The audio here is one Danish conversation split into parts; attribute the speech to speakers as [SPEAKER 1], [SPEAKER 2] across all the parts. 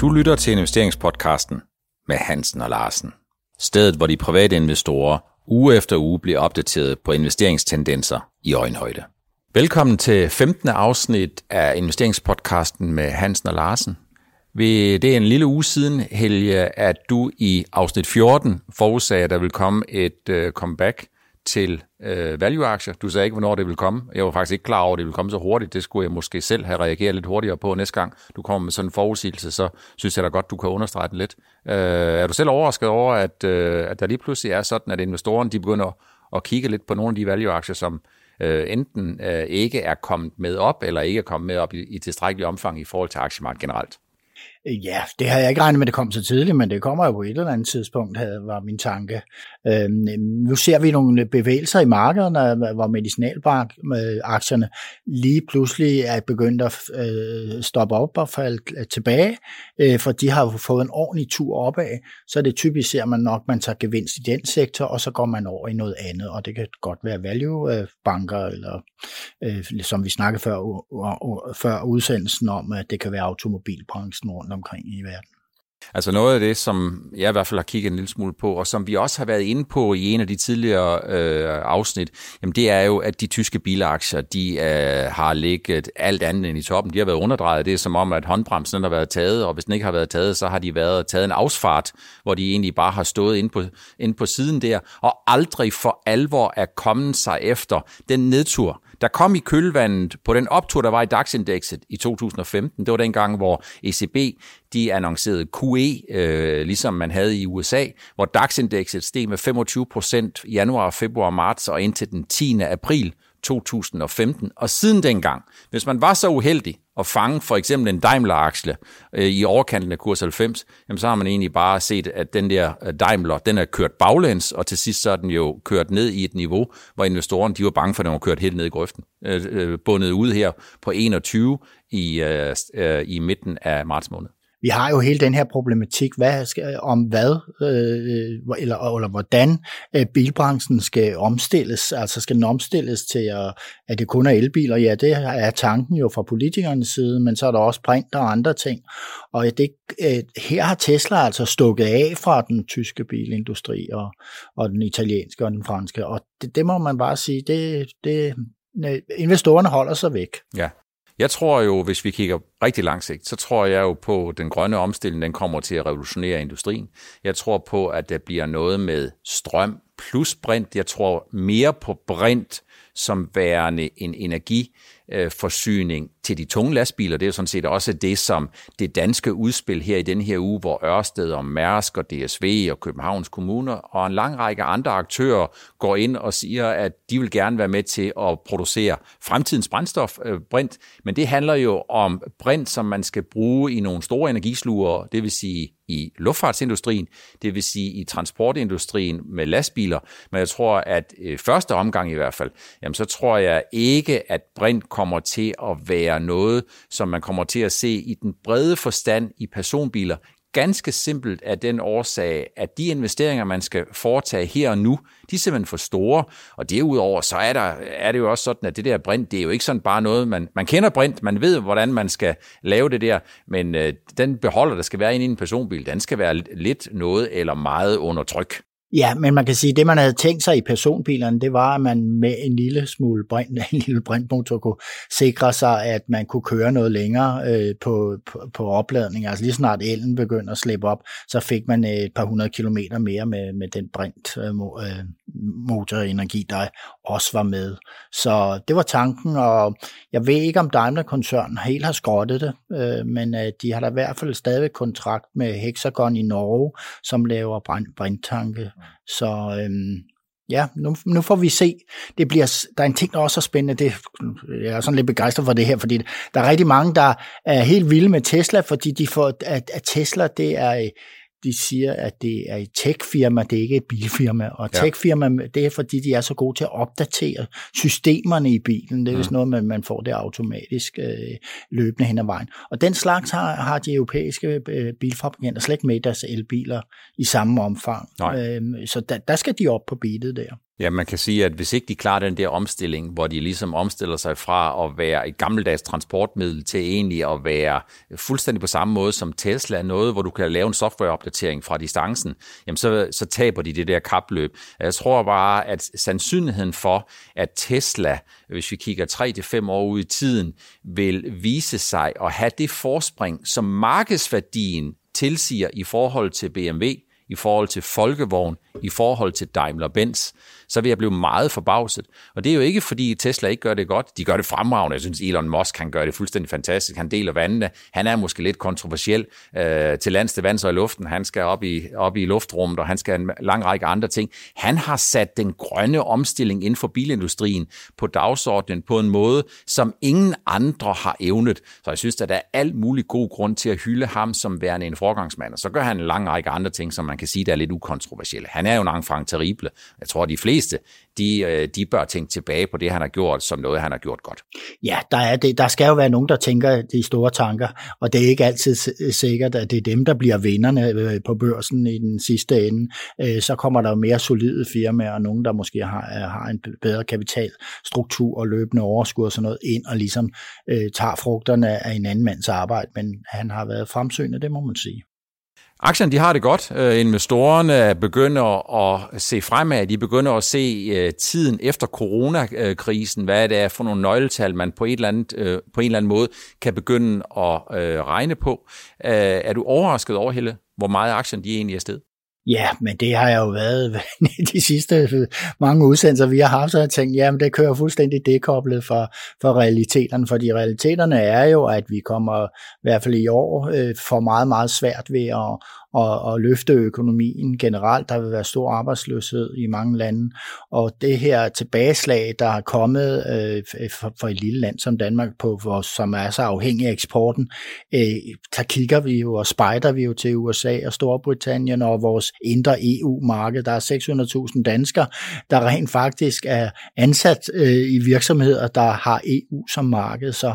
[SPEAKER 1] Du lytter til investeringspodcasten med Hansen og Larsen. Stedet, hvor de private investorer uge efter uge bliver opdateret på investeringstendenser i øjenhøjde. Velkommen til 15. afsnit af investeringspodcasten med Hansen og Larsen. Det er en lille uge siden, Helge, at du i afsnit 14 forudsagde, at der vil komme et øh, comeback til øh, value-aktier. Du sagde ikke, hvornår det ville komme. Jeg var faktisk ikke klar over, at det ville komme så hurtigt. Det skulle jeg måske selv have reageret lidt hurtigere på næste gang. Du kommer med sådan en forudsigelse, så synes jeg da godt, du kan understrege den lidt. Øh, er du selv overrasket over, at, øh, at der lige pludselig er sådan, at investorerne de begynder at kigge lidt på nogle af de value-aktier, som øh, enten øh, ikke er kommet med op, eller ikke er kommet med op i, i tilstrækkelig omfang i forhold til aktiemarkedet generelt?
[SPEAKER 2] Ja, det har jeg ikke regnet med, at det kom så tidligt, men det kommer jo på et eller andet tidspunkt, havde, var min tanke. Øhm, nu ser vi nogle bevægelser i markederne, hvor medicinalbank-aktierne lige pludselig er begyndt at øh, stoppe op og falde øh, tilbage, øh, for de har jo fået en ordentlig tur opad. Så det typisk ser man nok, man tager gevinst i den sektor, og så går man over i noget andet, og det kan godt være value-banker, øh, eller øh, som vi snakkede før, før udsendelsen om, at det kan være automobilbranchen rundt omkring i verden.
[SPEAKER 1] Altså noget af det, som jeg i hvert fald har kigget en lille smule på, og som vi også har været inde på i en af de tidligere øh, afsnit, jamen det er jo, at de tyske bilaktier, de øh, har ligget alt andet end i toppen. De har været underdrejet. Det er som om, at håndbremsen har været taget, og hvis den ikke har været taget, så har de været taget en afsfart, hvor de egentlig bare har stået inde på, inde på siden der, og aldrig for alvor er kommet sig efter den nedtur, der kom i kølvandet på den optur, der var i DAX-indekset i 2015. Det var den gang, hvor ECB de annoncerede QE, øh, ligesom man havde i USA, hvor DAX-indekset steg med 25 procent januar, februar, marts og indtil den 10. april 2015. Og siden dengang, hvis man var så uheldig at fange for eksempel en Daimler-aksle øh, i overkanten af kurs 90, jamen så har man egentlig bare set, at den der øh, Daimler, den er kørt baglæns, og til sidst så er den jo kørt ned i et niveau, hvor investorerne de var bange for, at den var kørt helt ned i grøften. Øh, øh, bundet ud her på 21 i, øh, øh, i midten af marts måned
[SPEAKER 2] vi har jo hele den her problematik hvad skal, om hvad øh, øh, eller, eller hvordan øh, bilbranchen skal omstilles. Altså skal den omstilles til, at, at det kun er elbiler? Ja, det er tanken jo fra politikernes side, men så er der også print og andre ting. Og det, øh, her har Tesla altså stukket af fra den tyske bilindustri og, og den italienske og den franske. Og det, det må man bare sige, det, det, øh, investorerne holder sig væk.
[SPEAKER 1] Ja, jeg tror jo, hvis vi kigger rigtig langsigt, så tror jeg jo på, at den grønne omstilling, den kommer til at revolutionere industrien. Jeg tror på, at der bliver noget med strøm plus brint. Jeg tror mere på brint som værende en energiforsyning øh, til de tunge lastbiler. Det er jo sådan set også det, som det danske udspil her i den her uge, hvor Ørsted og Mærsk og DSV og Københavns Kommune og en lang række andre aktører går ind og siger, at de vil gerne være med til at producere fremtidens brændstof, øh, brint. Men det handler jo om brint, som man skal bruge i nogle store energisluger, det vil sige i luftfartsindustrien, det vil sige i transportindustrien med lastbiler, men jeg tror, at øh, første omgang i hvert fald, jamen så tror jeg ikke, at brint kommer til at være noget, som man kommer til at se i den brede forstand i personbiler, ganske simpelt af den årsag, at de investeringer, man skal foretage her og nu, de er simpelthen for store. Og derudover, så er, der, er det jo også sådan, at det der brint, det er jo ikke sådan bare noget, man, man kender brint, man ved, hvordan man skal lave det der, men øh, den beholder, der skal være inde i en personbil, den skal være lidt noget eller meget under tryk.
[SPEAKER 2] Ja, men man kan sige, at det man havde tænkt sig i personbilerne, det var, at man med en lille smule brint, en lille brintmotor kunne sikre sig, at man kunne køre noget længere øh, på, på, på opladning. Altså lige snart elen begyndte at slippe op, så fik man øh, et par hundrede kilometer mere med, med den brintmotorenergi, øh, øh der også var med. Så det var tanken, og jeg ved ikke, om Daimler-koncernen helt har skrottet det, øh, men øh, de har da i hvert fald stadig kontrakt med Hexagon i Norge, som laver brint, brinttanke så øhm, ja, nu, nu får vi se. Det bliver, der er en ting, der også er spændende. Det, jeg er sådan lidt begejstret for det her, fordi der er rigtig mange, der er helt vilde med Tesla, fordi de får, at, at Tesla det er de siger, at det er et tech-firma, det er ikke et bilfirma. Og ja. tech-firma, det er fordi, de er så gode til at opdatere systemerne i bilen. Det er mm. noget, man, man får det automatisk øh, løbende hen ad vejen. Og den slags har, har de europæiske øh, bilfabrikanter slet ikke med deres elbiler i samme omfang. Øhm, så der, der skal de op på beatet der.
[SPEAKER 1] Ja, man kan sige, at hvis ikke de klarer den der omstilling, hvor de ligesom omstiller sig fra at være et gammeldags transportmiddel til egentlig at være fuldstændig på samme måde som Tesla, noget, hvor du kan lave en softwareopdatering fra distancen, jamen så, så taber de det der kapløb. Jeg tror bare, at sandsynligheden for, at Tesla, hvis vi kigger 3-5 år ud i tiden, vil vise sig at have det forspring, som markedsværdien tilsiger i forhold til BMW, i forhold til Folkevogn, i forhold til Daimler-Benz, så vil jeg blive meget forbavset. Og det er jo ikke, fordi Tesla ikke gør det godt. De gør det fremragende. Jeg synes, Elon Musk kan gøre det fuldstændig fantastisk. Han deler vandene. Han er måske lidt kontroversiel øh, til lands til vands og i luften. Han skal op i, op i luftrummet, og han skal en lang række andre ting. Han har sat den grønne omstilling inden for bilindustrien på dagsordenen på en måde, som ingen andre har evnet. Så jeg synes, at der er alt mulig god grund til at hylde ham som værende en forgangsmand. Og så gør han en lang række andre ting, som man kan sige, der er lidt ukontroversielle. Han er jo en enfant terrible. Jeg tror, at de fleste, de, øh, de bør tænke tilbage på det, han har gjort, som noget, han har gjort godt.
[SPEAKER 2] Ja, der, er det, der skal jo være nogen, der tænker de store tanker, og det er ikke altid sikkert, at det er dem, der bliver vinderne øh, på børsen i den sidste ende. Øh, så kommer der jo mere solide firmaer, og nogen, der måske har, har en bedre kapitalstruktur og løbende overskud og sådan noget ind, og ligesom øh, tager frugterne af en anden mands arbejde, men han har været fremsynet, det må man sige.
[SPEAKER 1] Aktierne de har det godt. Øh, investorerne begynder at se fremad. De begynder at se øh, tiden efter coronakrisen, hvad det er for nogle nøgletal, man på, et eller andet, øh, på en eller anden måde kan begynde at regne på. Er du overrasket over, Helle, hvor meget aktierne de egentlig er sted?
[SPEAKER 2] Ja, men det har jeg jo været de sidste mange udsendelser, vi har haft, så jeg tænkt, jamen det kører fuldstændig dekoblet for, for realiteterne, fordi realiteterne er jo, at vi kommer i hvert fald i år øh, for meget, meget svært ved at, og, og løfte økonomien generelt. Der vil være stor arbejdsløshed i mange lande, og det her tilbageslag, der er kommet øh, øh, for, for et lille land som Danmark, på, hvor, som er så afhængig af eksporten, øh, der kigger vi jo og spejder vi jo til USA og Storbritannien og vores indre EU-marked. Der er 600.000 danskere, der rent faktisk er ansat øh, i virksomheder, der har EU som marked, så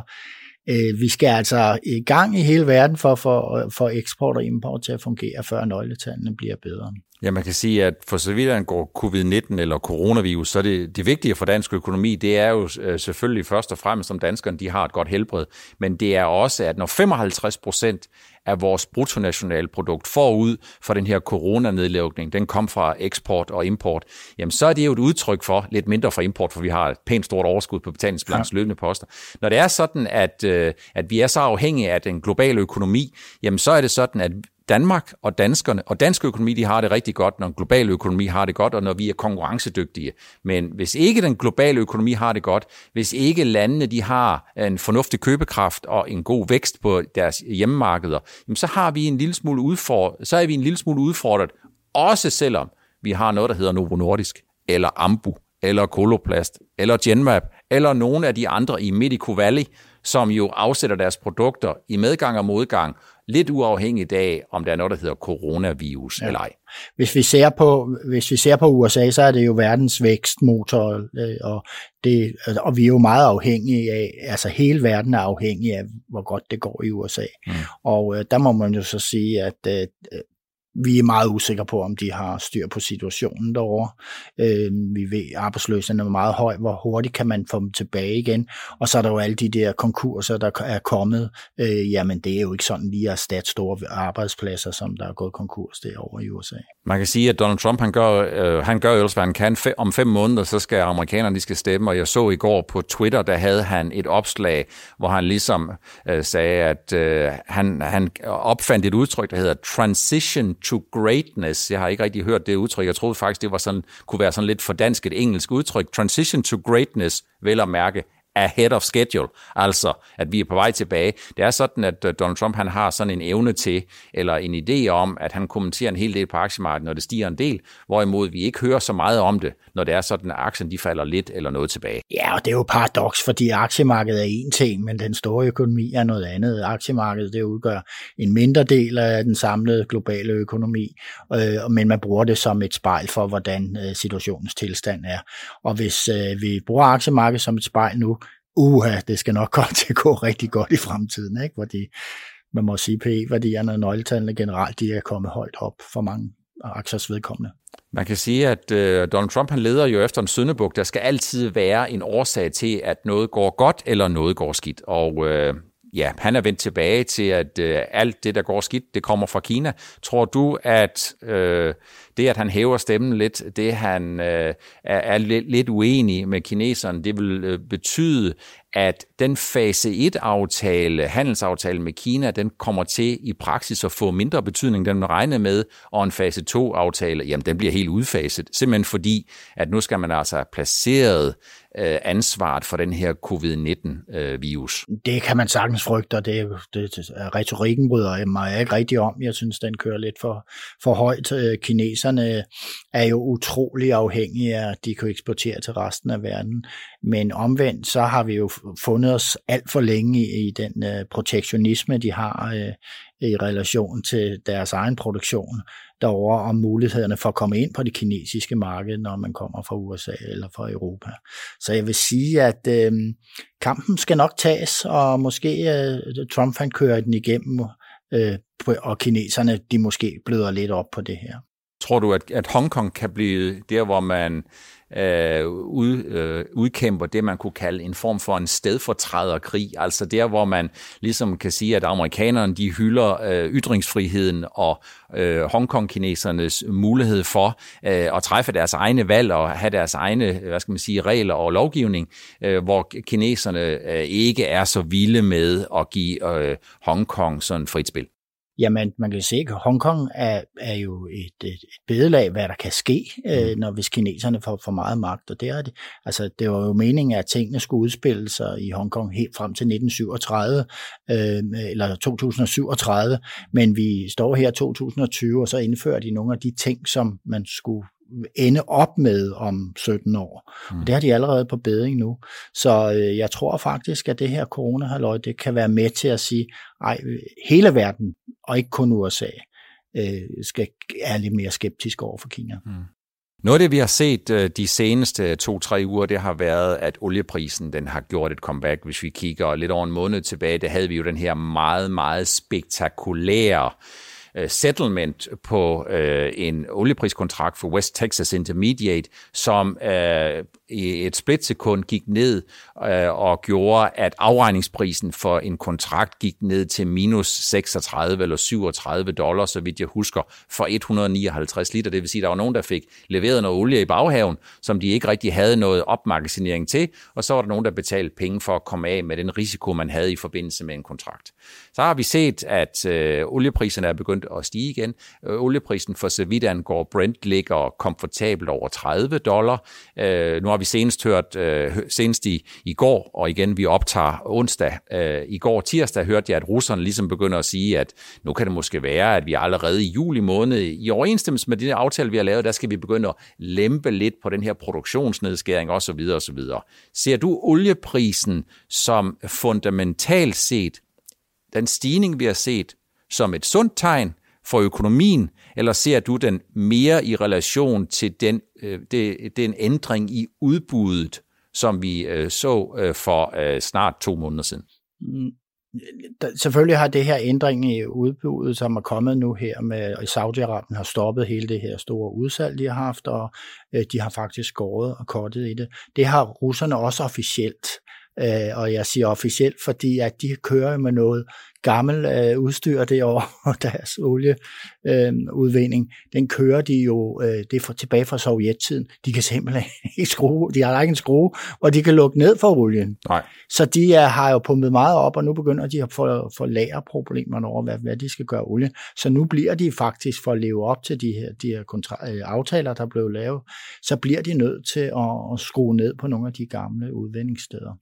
[SPEAKER 2] Øh, vi skal altså i gang i hele verden for, for, for eksport og import til at fungere, før nøgletallene bliver bedre.
[SPEAKER 1] Ja, man kan sige, at for så vidt angår covid-19 eller coronavirus, så er det, det vigtige for dansk økonomi, det er jo øh, selvfølgelig først og fremmest, om danskerne de har et godt helbred, men det er også, at når 55 procent af vores bruttonationalprodukt forud for den her coronanedlukning, den kom fra eksport og import, jamen så er det jo et udtryk for, lidt mindre for import, for vi har et pænt stort overskud på betalingsbalance ja. løbende poster. Når det er sådan, at, øh, at vi er så afhængige af den globale økonomi, jamen så er det sådan, at Danmark og danskerne og dansk økonomi, de har det rigtig godt, når en global økonomi har det godt, og når vi er konkurrencedygtige. Men hvis ikke den globale økonomi har det godt, hvis ikke landene de har en fornuftig købekraft og en god vækst på deres hjemmemarkeder, jamen så har vi en lille smule udfordret, så er vi en lille smule udfordret, også selvom vi har noget, der hedder Novo Nordisk, eller Ambu, eller Koloplast, eller Genmap, eller nogle af de andre i Medico Valley, som jo afsætter deres produkter i medgang og modgang, lidt uafhængigt af, om der er noget, der hedder coronavirus ja. eller ej.
[SPEAKER 2] Hvis vi, ser på, hvis vi ser på USA, så er det jo verdens vækstmotor, øh, og, det, og vi er jo meget afhængige af, altså hele verden er afhængig af, hvor godt det går i USA. Mm. Og øh, der må man jo så sige, at øh, vi er meget usikre på, om de har styr på situationen derovre. Øh, vi ved, at arbejdsløsheden er meget høj. Hvor hurtigt kan man få dem tilbage igen? Og så er der jo alle de der konkurser, der er kommet. Øh, jamen, det er jo ikke sådan lige at erstatte store arbejdspladser, som der er gået konkurs derovre i USA.
[SPEAKER 1] Man kan sige, at Donald Trump, han gør, øh, han gør ellers, hvad han kan. Om fem måneder, så skal amerikanerne, de skal stemme. Og jeg så i går på Twitter, der havde han et opslag, hvor han ligesom øh, sagde, at øh, han, han opfandt et udtryk, der hedder transition to greatness. Jeg har ikke rigtig hørt det udtryk. Jeg troede faktisk, det var sådan, kunne være sådan lidt for dansk et engelsk udtryk. Transition to greatness, vel at mærke ahead of schedule, altså at vi er på vej tilbage. Det er sådan, at øh, Donald Trump han har sådan en evne til, eller en idé om, at han kommenterer en hel del på aktiemarkedet, når det stiger en del, hvorimod vi ikke hører så meget om det, når det er sådan, at aktien de falder lidt eller noget tilbage.
[SPEAKER 2] Ja, og det er jo paradoks, fordi aktiemarkedet er en ting, men den store økonomi er noget andet. Aktiemarkedet det udgør en mindre del af den samlede globale økonomi, øh, men man bruger det som et spejl for, hvordan øh, situationens tilstand er. Og hvis øh, vi bruger aktiemarkedet som et spejl nu, uha, det skal nok komme til at gå rigtig godt i fremtiden, ikke? fordi man må sige, PE-værdierne og nøgletallene generelt, de er kommet højt op for mange aktiers vedkommende.
[SPEAKER 1] Man kan sige, at øh, Donald Trump han leder jo efter en søndebuk. Der skal altid være en årsag til, at noget går godt eller noget går skidt. Og øh, ja, han er vendt tilbage til, at øh, alt det, der går skidt, det kommer fra Kina. Tror du, at øh, det, at han hæver stemmen lidt, det han øh, er, er lidt, lidt uenig med kineserne, det vil øh, betyde, at den fase 1-aftale, handelsaftale med Kina, den kommer til i praksis at få mindre betydning, den man regner med, og en fase 2-aftale, jamen den bliver helt udfaset, simpelthen fordi, at nu skal man altså have placeret øh, ansvaret for den her covid-19-virus.
[SPEAKER 2] Øh, det kan man sagtens frygte, og det, det, retorikken bryder mig ikke rigtig om. Jeg synes, den kører lidt for, for højt. Øh, kineserne er jo utrolig afhængige af, at de kan eksportere til resten af verden. Men omvendt, så har vi jo fundet os alt for længe i, i den øh, protektionisme, de har øh, i relation til deres egen produktion derover om mulighederne for at komme ind på det kinesiske marked, når man kommer fra USA eller fra Europa. Så jeg vil sige, at øh, kampen skal nok tages, og måske øh, Trump han kører den igennem, øh, og kineserne de måske bløder lidt op på det her.
[SPEAKER 1] Tror du, at, at Hongkong kan blive der, hvor man øh, ud, øh, udkæmper det, man kunne kalde en form for en stedfortræderkrig, altså der, hvor man ligesom kan sige, at amerikanerne de hylder øh, ytringsfriheden og øh, Hongkong-kinesernes mulighed for øh, at træffe deres egne valg og have deres egne, hvad skal man sige, regler og lovgivning, øh, hvor kineserne øh, ikke er så vilde med at give øh, Hongkong sådan frit spil.
[SPEAKER 2] Jamen, man kan se, at Hongkong er, er jo et, et, et bedelag, hvad der kan ske, øh, mm. når hvis kineserne får for meget magt. Og det er det. Altså, det var jo meningen, at tingene skulle udspille sig i Hongkong helt frem til 1937, øh, eller 2037, men vi står her 2020, og så indfører de nogle af de ting, som man skulle ende op med om 17 år. Mm. Og det har de allerede på beding nu. Så øh, jeg tror faktisk, at det her corona det kan være med til at sige, ej, hele verden, og ikke kun USA, øh, skal, er lidt mere skeptisk over for Kina. Mm.
[SPEAKER 1] Noget af det, vi har set øh, de seneste to-tre uger, det har været, at olieprisen den har gjort et comeback. Hvis vi kigger lidt over en måned tilbage, der havde vi jo den her meget, meget spektakulære Øh, Øh, settlement på øh, en oliepriskontrakt for West Texas Intermediate, som øh, i et splitsekund gik ned øh, og gjorde, at afregningsprisen for en kontrakt gik ned til minus 36 eller 37 dollars, så vidt jeg husker, for 159 liter. Det vil sige, at der var nogen, der fik leveret noget olie i baghaven, som de ikke rigtig havde noget opmagasinering til, og så var der nogen, der betalte penge for at komme af med den risiko, man havde i forbindelse med en kontrakt. Så har vi set, at øh, oliepriserne er begyndt at stige igen. Øh, olieprisen for så vidt angår Brent ligger komfortabelt over 30 dollar. Øh, nu har vi senest hørt, øh, senest i, i går, og igen vi optager onsdag, øh, i går tirsdag hørte jeg, at russerne ligesom begynder at sige, at nu kan det måske være, at vi allerede i juli måned, i overensstemmelse med de aftale, vi har lavet, der skal vi begynde at lempe lidt på den her produktionsnedskæring osv. osv. Ser du olieprisen som fundamentalt set den stigning, vi har set, som et sundt tegn for økonomien, eller ser du den mere i relation til den, øh, den ændring i udbuddet, som vi øh, så øh, for øh, snart to måneder siden? Mm,
[SPEAKER 2] selvfølgelig har det her ændring i udbuddet, som er kommet nu her med, at Saudi-Arabien har stoppet hele det her store udsalg, de har haft, og øh, de har faktisk skåret og kortet i det. Det har russerne også officielt. Øh, og jeg siger officielt, fordi at de kører med noget gammel øh, udstyr derovre, og deres olieudvinding, øh, den kører de jo, øh, det er for, tilbage fra sovjettiden. De kan simpelthen ikke skrue, de har ikke en skrue, og de kan lukke ned for olien.
[SPEAKER 1] Nej.
[SPEAKER 2] Så de er, har jo pumpet meget op, og nu begynder de at få, få lagerproblemerne over, hvad, hvad de skal gøre olie. Så nu bliver de faktisk, for at leve op til de her, de her kontra- øh, aftaler, der blev lavet, så bliver de nødt til at, at skrue ned på nogle af de gamle udvindingssteder.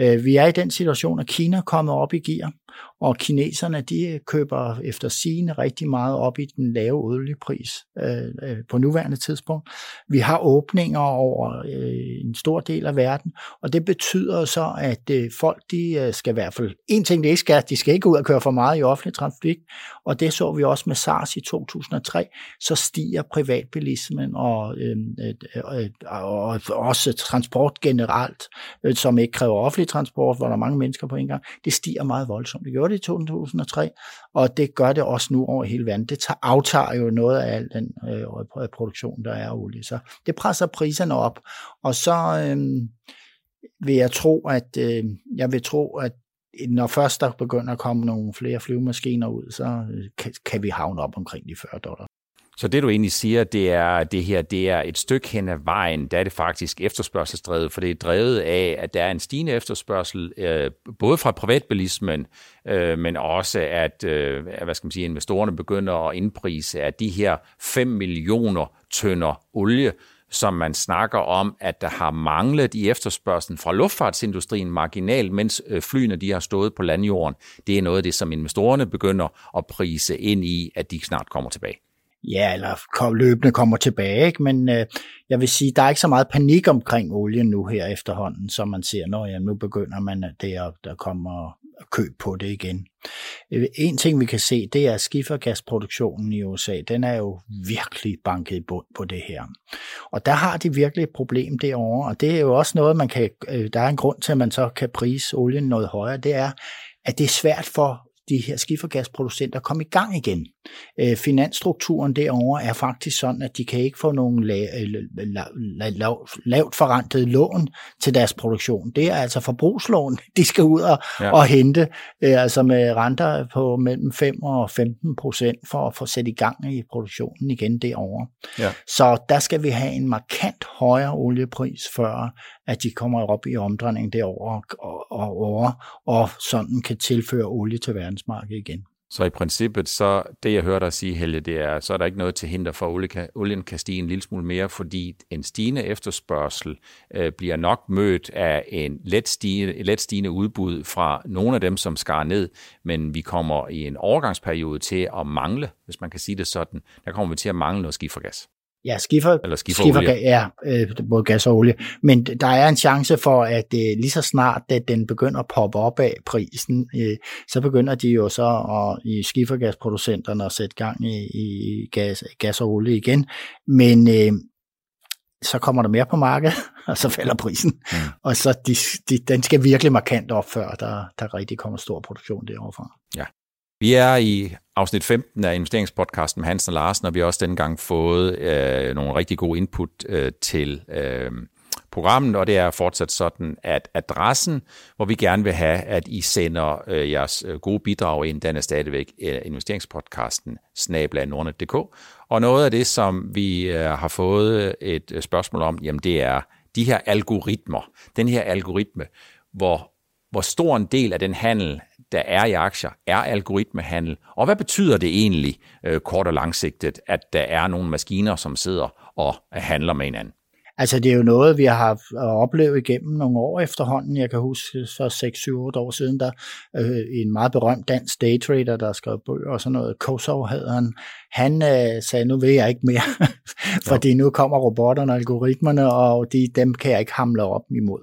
[SPEAKER 2] Øh, vi er i den situation, at Kina er kommet op i gear, og kineserne de køber efter sigende rigtig meget op i den lave oliepris øh, øh, på nuværende tidspunkt. Vi har åbninger over øh, en stor del af verden, og det betyder så, at øh, folk de øh, skal i hvert fald, en ting de ikke skal, de skal ikke ud og køre for meget i offentlig trafik, og det så vi også med SARS i 2003, så stiger privatbilismen og, øh, øh, og også transport generelt, øh, som ikke kræver offentlig transport, hvor der er mange mennesker på en gang, det stiger meget voldsomt. Det gjorde det 2003, og det gør det også nu over hele verden. Det tager, aftager jo noget af al den øh, produktion, der er af olie. Så det presser priserne op, og så øh, vil jeg tro, at øh, jeg vil tro, at når først der begynder at komme nogle flere flyvemaskiner ud, så øh, kan, kan vi havne op omkring de 40 dollar.
[SPEAKER 1] Så det du egentlig siger, det er, at det her det er et stykke hen ad vejen, der er det faktisk efterspørgselsdrevet, for det er drevet af, at der er en stigende efterspørgsel, øh, både fra privatbilismen, øh, men også at øh, hvad skal man sige, investorerne begynder at indprise, at de her 5 millioner tønder olie, som man snakker om, at der har manglet i efterspørgselen fra luftfartsindustrien marginalt, mens øh, flyene de har stået på landjorden. Det er noget af det, som investorerne begynder at prise ind i, at de snart kommer tilbage.
[SPEAKER 2] Ja, eller kom, løbende kommer tilbage, ikke? men øh, jeg vil sige, der er ikke så meget panik omkring olien nu her efterhånden, som man ser, når ja, nu begynder man, at det at der kommer køb på det igen. Øh, en ting, vi kan se, det er, at skifergasproduktionen i USA, den er jo virkelig banket i bund på det her. Og der har de virkelig et problem derovre, og det er jo også noget, man kan, øh, der er en grund til, at man så kan prise olien noget højere, det er, at det er svært for de her skifergasproducenter komme i gang igen. Øh, finansstrukturen derovre er faktisk sådan, at de kan ikke få nogen la- la- la- la- lavt forrentet lån til deres produktion. Det er altså forbrugslån, de skal ud og, ja. og hente, øh, altså med renter på mellem 5 og 15 procent for at få sat i gang i produktionen igen derovre. Ja. Så der skal vi have en markant højere oliepris, før at de kommer op i omdrejning derovre og, og, og, og sådan kan tilføre olie til verdensmarkedet igen.
[SPEAKER 1] Så i princippet, så det jeg hører dig sige, Helge, det er, så er der ikke noget til hinder for, at olien kan stige en lille smule mere, fordi en stigende efterspørgsel øh, bliver nok mødt af en let stigende, et let stigende udbud fra nogle af dem, som skar ned, men vi kommer i en overgangsperiode til at mangle, hvis man kan sige det sådan, der kommer vi til at mangle noget skifergas.
[SPEAKER 2] Ja, skifer, Eller skifer, skifer ja, øh, både gas og olie. Men der er en chance for, at øh, lige så snart at den begynder at poppe op af prisen, øh, så begynder de jo så at, i skifergasproducenterne at sætte gang i, i gas, gas og olie igen. Men øh, så kommer der mere på markedet, og så falder prisen. Mm. Og så de, de, den skal virkelig markant op, før der, der rigtig kommer stor produktion derovre fra.
[SPEAKER 1] Ja. Vi er i afsnit 15 af investeringspodcasten med Hansen og Larsen, og vi har også denne gang fået øh, nogle rigtig gode input øh, til øh, programmet, og det er fortsat sådan, at adressen, hvor vi gerne vil have, at I sender øh, jeres øh, gode bidrag ind, den er stadigvæk øh, investeringspodcasten snablandordnet.dk. Og noget af det, som vi øh, har fået øh, et øh, spørgsmål om, jamen det er de her algoritmer. Den her algoritme, hvor, hvor stor en del af den handel der er i aktier, er algoritmehandel. Og hvad betyder det egentlig øh, kort og langsigtet, at der er nogle maskiner, som sidder og handler med hinanden?
[SPEAKER 2] Altså det er jo noget, vi har oplevet igennem nogle år efterhånden. Jeg kan huske for 6-7 år siden, der øh, en meget berømt dansk daytrader, der skrev bøger og sådan noget, Kosov hedder han, han øh, sagde, nu vil jeg ikke mere, fordi nu kommer robotterne og algoritmerne, og de, dem kan jeg ikke hamle op imod.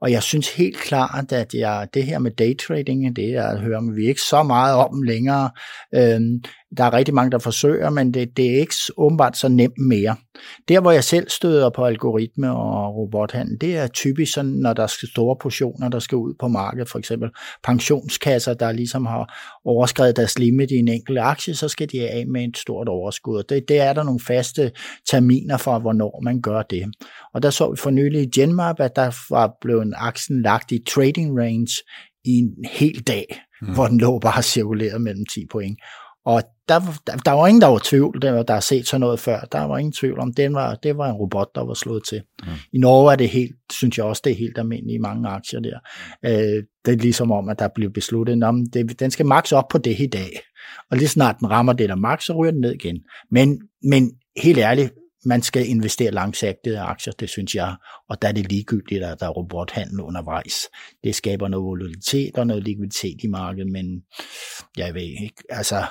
[SPEAKER 2] Og jeg synes helt klart, at jeg, det her med daytrading, det er, hører vi ikke så meget om længere. Øhm, der er rigtig mange, der forsøger, men det, det er ikke åbenbart så nemt mere. Der, hvor jeg selv støder på algoritme og robothandel, det er typisk sådan, når der skal store portioner, der skal ud på markedet, for eksempel pensionskasser, der ligesom har overskrevet deres limit i en enkelt aktie, så skal de af med et stort overskud. Det, det er der nogle faste terminer for, hvornår man gør det. Og der så vi for nylig i Genmap, at der var blevet aktien lagt i trading range i en hel dag, mm. hvor den lå bare cirkuleret mellem 10 point. Og der, der, der var ingen, der var tvivl, der, der har set sådan noget før. Der var ingen tvivl om, det var, det var en robot, der var slået til. Mm. I Norge er det helt, synes jeg også, det er helt almindeligt i mange aktier der. Øh, det er ligesom om, at der bliver besluttet, at det, den skal max op på det i dag. Og lige snart den rammer det der max, så ryger den ned igen. Men, men helt ærligt, man skal investere langsigtede aktier, det synes jeg, og der er det ligegyldigt, at der er robothandel undervejs. Det skaber noget volatilitet og noget likviditet i markedet, men jeg ved ikke, altså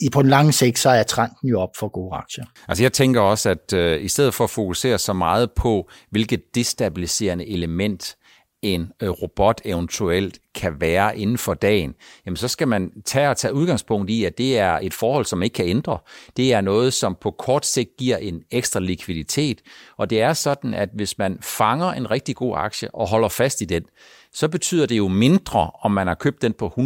[SPEAKER 2] i på den lange sigt, så er trenden jo op for gode aktier.
[SPEAKER 1] Altså jeg tænker også, at øh, i stedet for at fokusere så meget på, hvilket destabiliserende element en øh, robot eventuelt kan være inden for dagen, jamen så skal man tage og tage udgangspunkt i, at det er et forhold, som ikke kan ændre. Det er noget, som på kort sigt giver en ekstra likviditet, og det er sådan, at hvis man fanger en rigtig god aktie og holder fast i den, så betyder det jo mindre, om man har købt den på 134,40,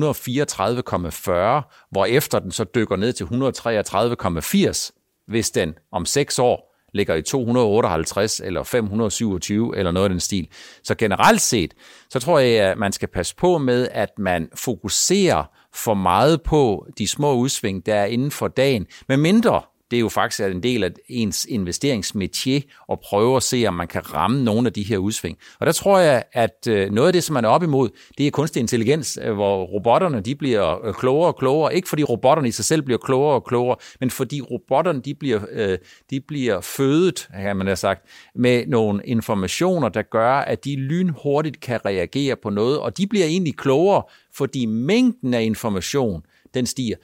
[SPEAKER 1] hvor efter den så dykker ned til 133,80, hvis den om 6 år ligger i 258 eller 527 eller noget af den stil. Så generelt set, så tror jeg, at man skal passe på med, at man fokuserer for meget på de små udsving, der er inden for dagen, med mindre det er jo faktisk en del af ens investeringsmetier at prøve at se, om man kan ramme nogle af de her udsving. Og der tror jeg, at øh, noget af det, som man er op imod, det er kunstig intelligens, øh, hvor robotterne de bliver øh, klogere og klogere. Ikke fordi robotterne i sig selv bliver klogere og klogere, men fordi robotterne de bliver, de bliver fødet, kan man have sagt, med nogle informationer, der gør, at de lynhurtigt kan reagere på noget, og de bliver egentlig klogere, fordi mængden af information, den stiger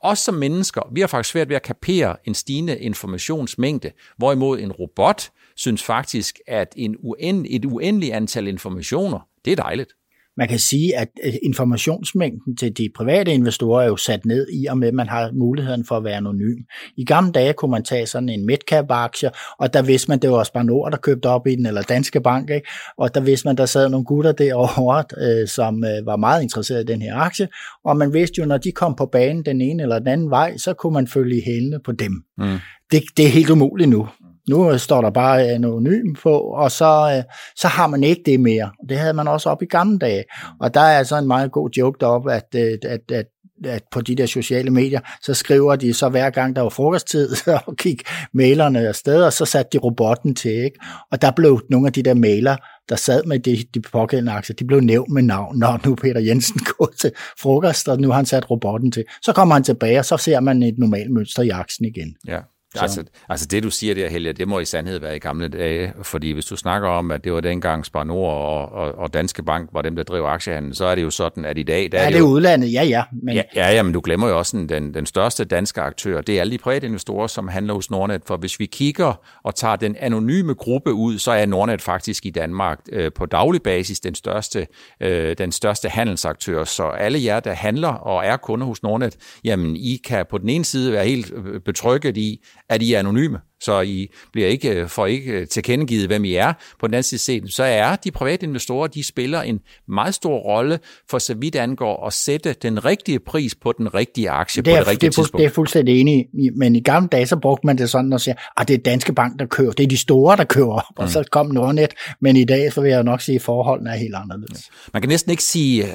[SPEAKER 1] os som mennesker, vi har faktisk svært ved at kapere en stigende informationsmængde, hvorimod en robot synes faktisk, at en uend, et uendeligt antal informationer, det er dejligt
[SPEAKER 2] man kan sige, at informationsmængden til de private investorer er jo sat ned i, og med at man har muligheden for at være anonym. I gamle dage kunne man tage sådan en midcap-aktie, og der vidste man, det var Spar Nord, der købte op i den, eller Danske Bank, ikke? og der vidste man, der sad nogle gutter derovre, øh, som øh, var meget interesserede i den her aktie, og man vidste jo, når de kom på banen den ene eller den anden vej, så kunne man følge hælene på dem. Mm. Det, det er helt umuligt nu. Nu står der bare øh, anonym på, og så, øh, så har man ikke det mere. Det havde man også op i gamle dage. Og der er altså en meget god joke deroppe, at, øh, at, at at på de der sociale medier, så skriver de så hver gang der var frokosttid, og gik mailerne afsted, og så satte de robotten til, ikke? Og der blev nogle af de der mailer, der sad med de, de pågældende aktier, de blev nævnt med navn, når nu Peter Jensen går til frokost, og nu har han sat robotten til. Så kommer han tilbage, og så ser man et normalt mønster i aktien igen.
[SPEAKER 1] Ja. Så. Altså, altså det, du siger der, Helge, det må i sandhed være i gamle dage, fordi hvis du snakker om, at det var dengang Spar Nord og, og, og Danske Bank var dem, der drev aktiehandlen, så er det jo sådan, at i dag...
[SPEAKER 2] Der ja,
[SPEAKER 1] er
[SPEAKER 2] det er udlandet, ja, ja.
[SPEAKER 1] Men... Ja, ja, ja, men du glemmer jo også den, den største danske aktør, det er alle de private investorer, som handler hos Nordnet, for hvis vi kigger og tager den anonyme gruppe ud, så er Nordnet faktisk i Danmark øh, på daglig basis den største, øh, den største handelsaktør, så alle jer, der handler og er kunder hos Nordnet, jamen I kan på den ene side være helt øh, betrykket i, at I er anonyme så I bliver ikke, får ikke øh, tilkendegivet, hvem I er. På den anden side set, så er de private investorer, de spiller en meget stor rolle for så vidt angår at sætte den rigtige pris på den rigtige aktie
[SPEAKER 2] det er,
[SPEAKER 1] på det rigtige
[SPEAKER 2] det er, tidspunkt. Det er fuldstændig enig i, men i gamle dage, så brugte man det sådan og siger, at ah, det er Danske Bank, der kører, det er de store, der kører op, mm. og så kom Nordnet, men i dag, så vil jeg nok sige, at forholdene er helt anderledes.
[SPEAKER 1] Ja. Man kan næsten ikke sige uh,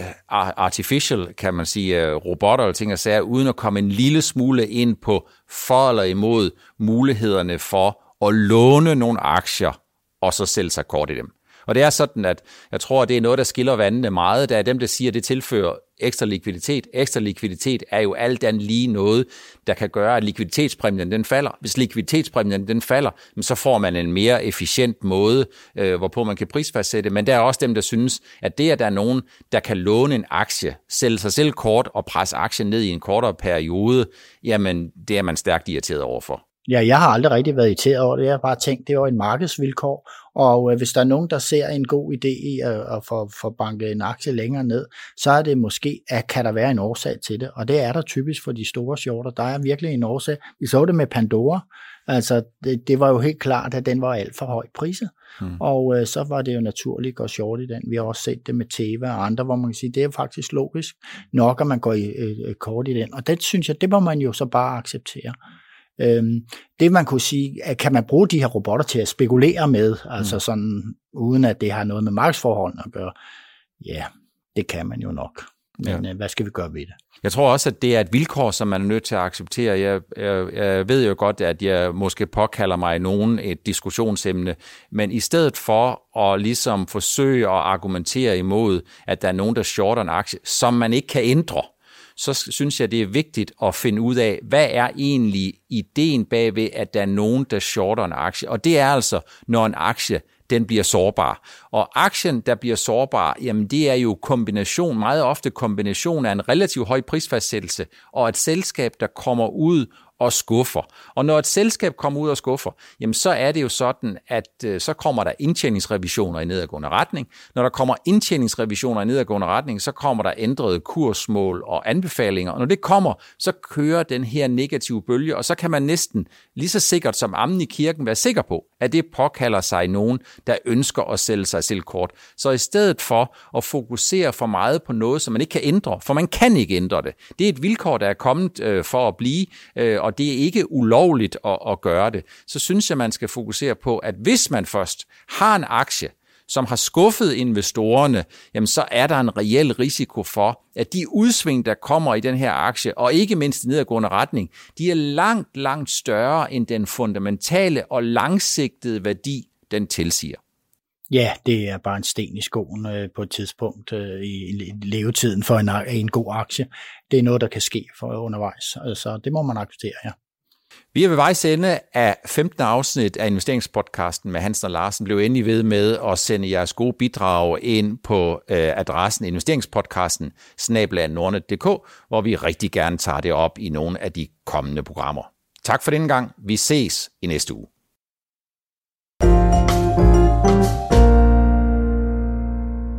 [SPEAKER 1] artificial, kan man sige, robotter og ting og sager, uden at komme en lille smule ind på for eller imod mulighederne Øh, for at låne nogle aktier og så sælge sig kort i dem. Og det er sådan, at jeg tror, at det er noget, der skiller vandene meget. Der er dem, der siger, at det tilfører ekstra likviditet. Ekstra likviditet er jo alt andet lige noget, der kan gøre, at likviditetspræmien den falder. Hvis likviditetspræmien den falder, så får man en mere efficient måde, øh, hvorpå man kan prisfastsætte. Men der er også dem, der synes, at det, at der er nogen, der kan låne en aktie, sælge sig selv kort og presse aktien ned i en kortere periode, jamen det er man stærkt irriteret overfor.
[SPEAKER 2] Ja, jeg har aldrig rigtig været irriteret over det. Jeg har bare tænkt, det var en markedsvilkår, og øh, hvis der er nogen, der ser en god idé i at, at få, få banket en aktie længere ned, så er det måske, at kan der være en årsag til det. Og det er der typisk for de store shorter. Der er virkelig en årsag. Vi så det med Pandora. Altså, det, det var jo helt klart, at den var alt for højt priset. Mm. Og øh, så var det jo naturligt at gå short i den. Vi har også set det med Teva og andre, hvor man kan sige, det er faktisk logisk nok, at man går i, øh, kort i den. Og det synes jeg, det må man jo så bare acceptere. Øhm, det man kunne sige, at kan man bruge de her robotter til at spekulere med, altså mm. sådan, uden at det har noget med markedsforholdene at gøre? Ja, det kan man jo nok. Men ja. Øh, hvad skal vi gøre ved det?
[SPEAKER 1] Jeg tror også, at det er et vilkår, som man er nødt til at acceptere. Jeg, jeg, jeg ved jo godt, at jeg måske påkalder mig nogen et diskussionsemne, men i stedet for at ligesom forsøge at argumentere imod, at der er nogen, der shorter en aktie, som man ikke kan ændre, så synes jeg, det er vigtigt at finde ud af, hvad er egentlig ideen bagved, at der er nogen, der shorter en aktie. Og det er altså, når en aktie den bliver sårbar. Og aktien, der bliver sårbar, jamen det er jo kombination, meget ofte kombination af en relativt høj prisfastsættelse, og et selskab, der kommer ud og skuffer. Og når et selskab kommer ud og skuffer, jamen så er det jo sådan, at øh, så kommer der indtjeningsrevisioner i nedadgående retning. Når der kommer indtjeningsrevisioner i nedadgående retning, så kommer der ændrede kursmål og anbefalinger. Og når det kommer, så kører den her negative bølge, og så kan man næsten lige så sikkert som ammen i kirken være sikker på, at det påkalder sig nogen, der ønsker at sælge sig selv kort. Så i stedet for at fokusere for meget på noget, som man ikke kan ændre, for man kan ikke ændre det. Det er et vilkår, der er kommet øh, for at blive, øh, og det er ikke ulovligt at, at gøre det. Så synes jeg, man skal fokusere på, at hvis man først har en aktie, som har skuffet investorerne, jamen så er der en reel risiko for, at de udsving, der kommer i den her aktie, og ikke mindst i nedadgående retning, de er langt, langt større end den fundamentale og langsigtede værdi, den tilsiger.
[SPEAKER 2] Ja, det er bare en sten i skoen øh, på et tidspunkt øh, i levetiden for en, en god aktie. Det er noget, der kan ske for undervejs, øh, så det må man acceptere, ja.
[SPEAKER 1] Vi er ved vejs ende af 15. afsnit af investeringspodcasten med Hansen og Larsen. Blev endelig ved med at sende jeres gode bidrag ind på øh, adressen investeringspodcasten snablandnordnet.dk, hvor vi rigtig gerne tager det op i nogle af de kommende programmer. Tak for denne gang. Vi ses i næste uge.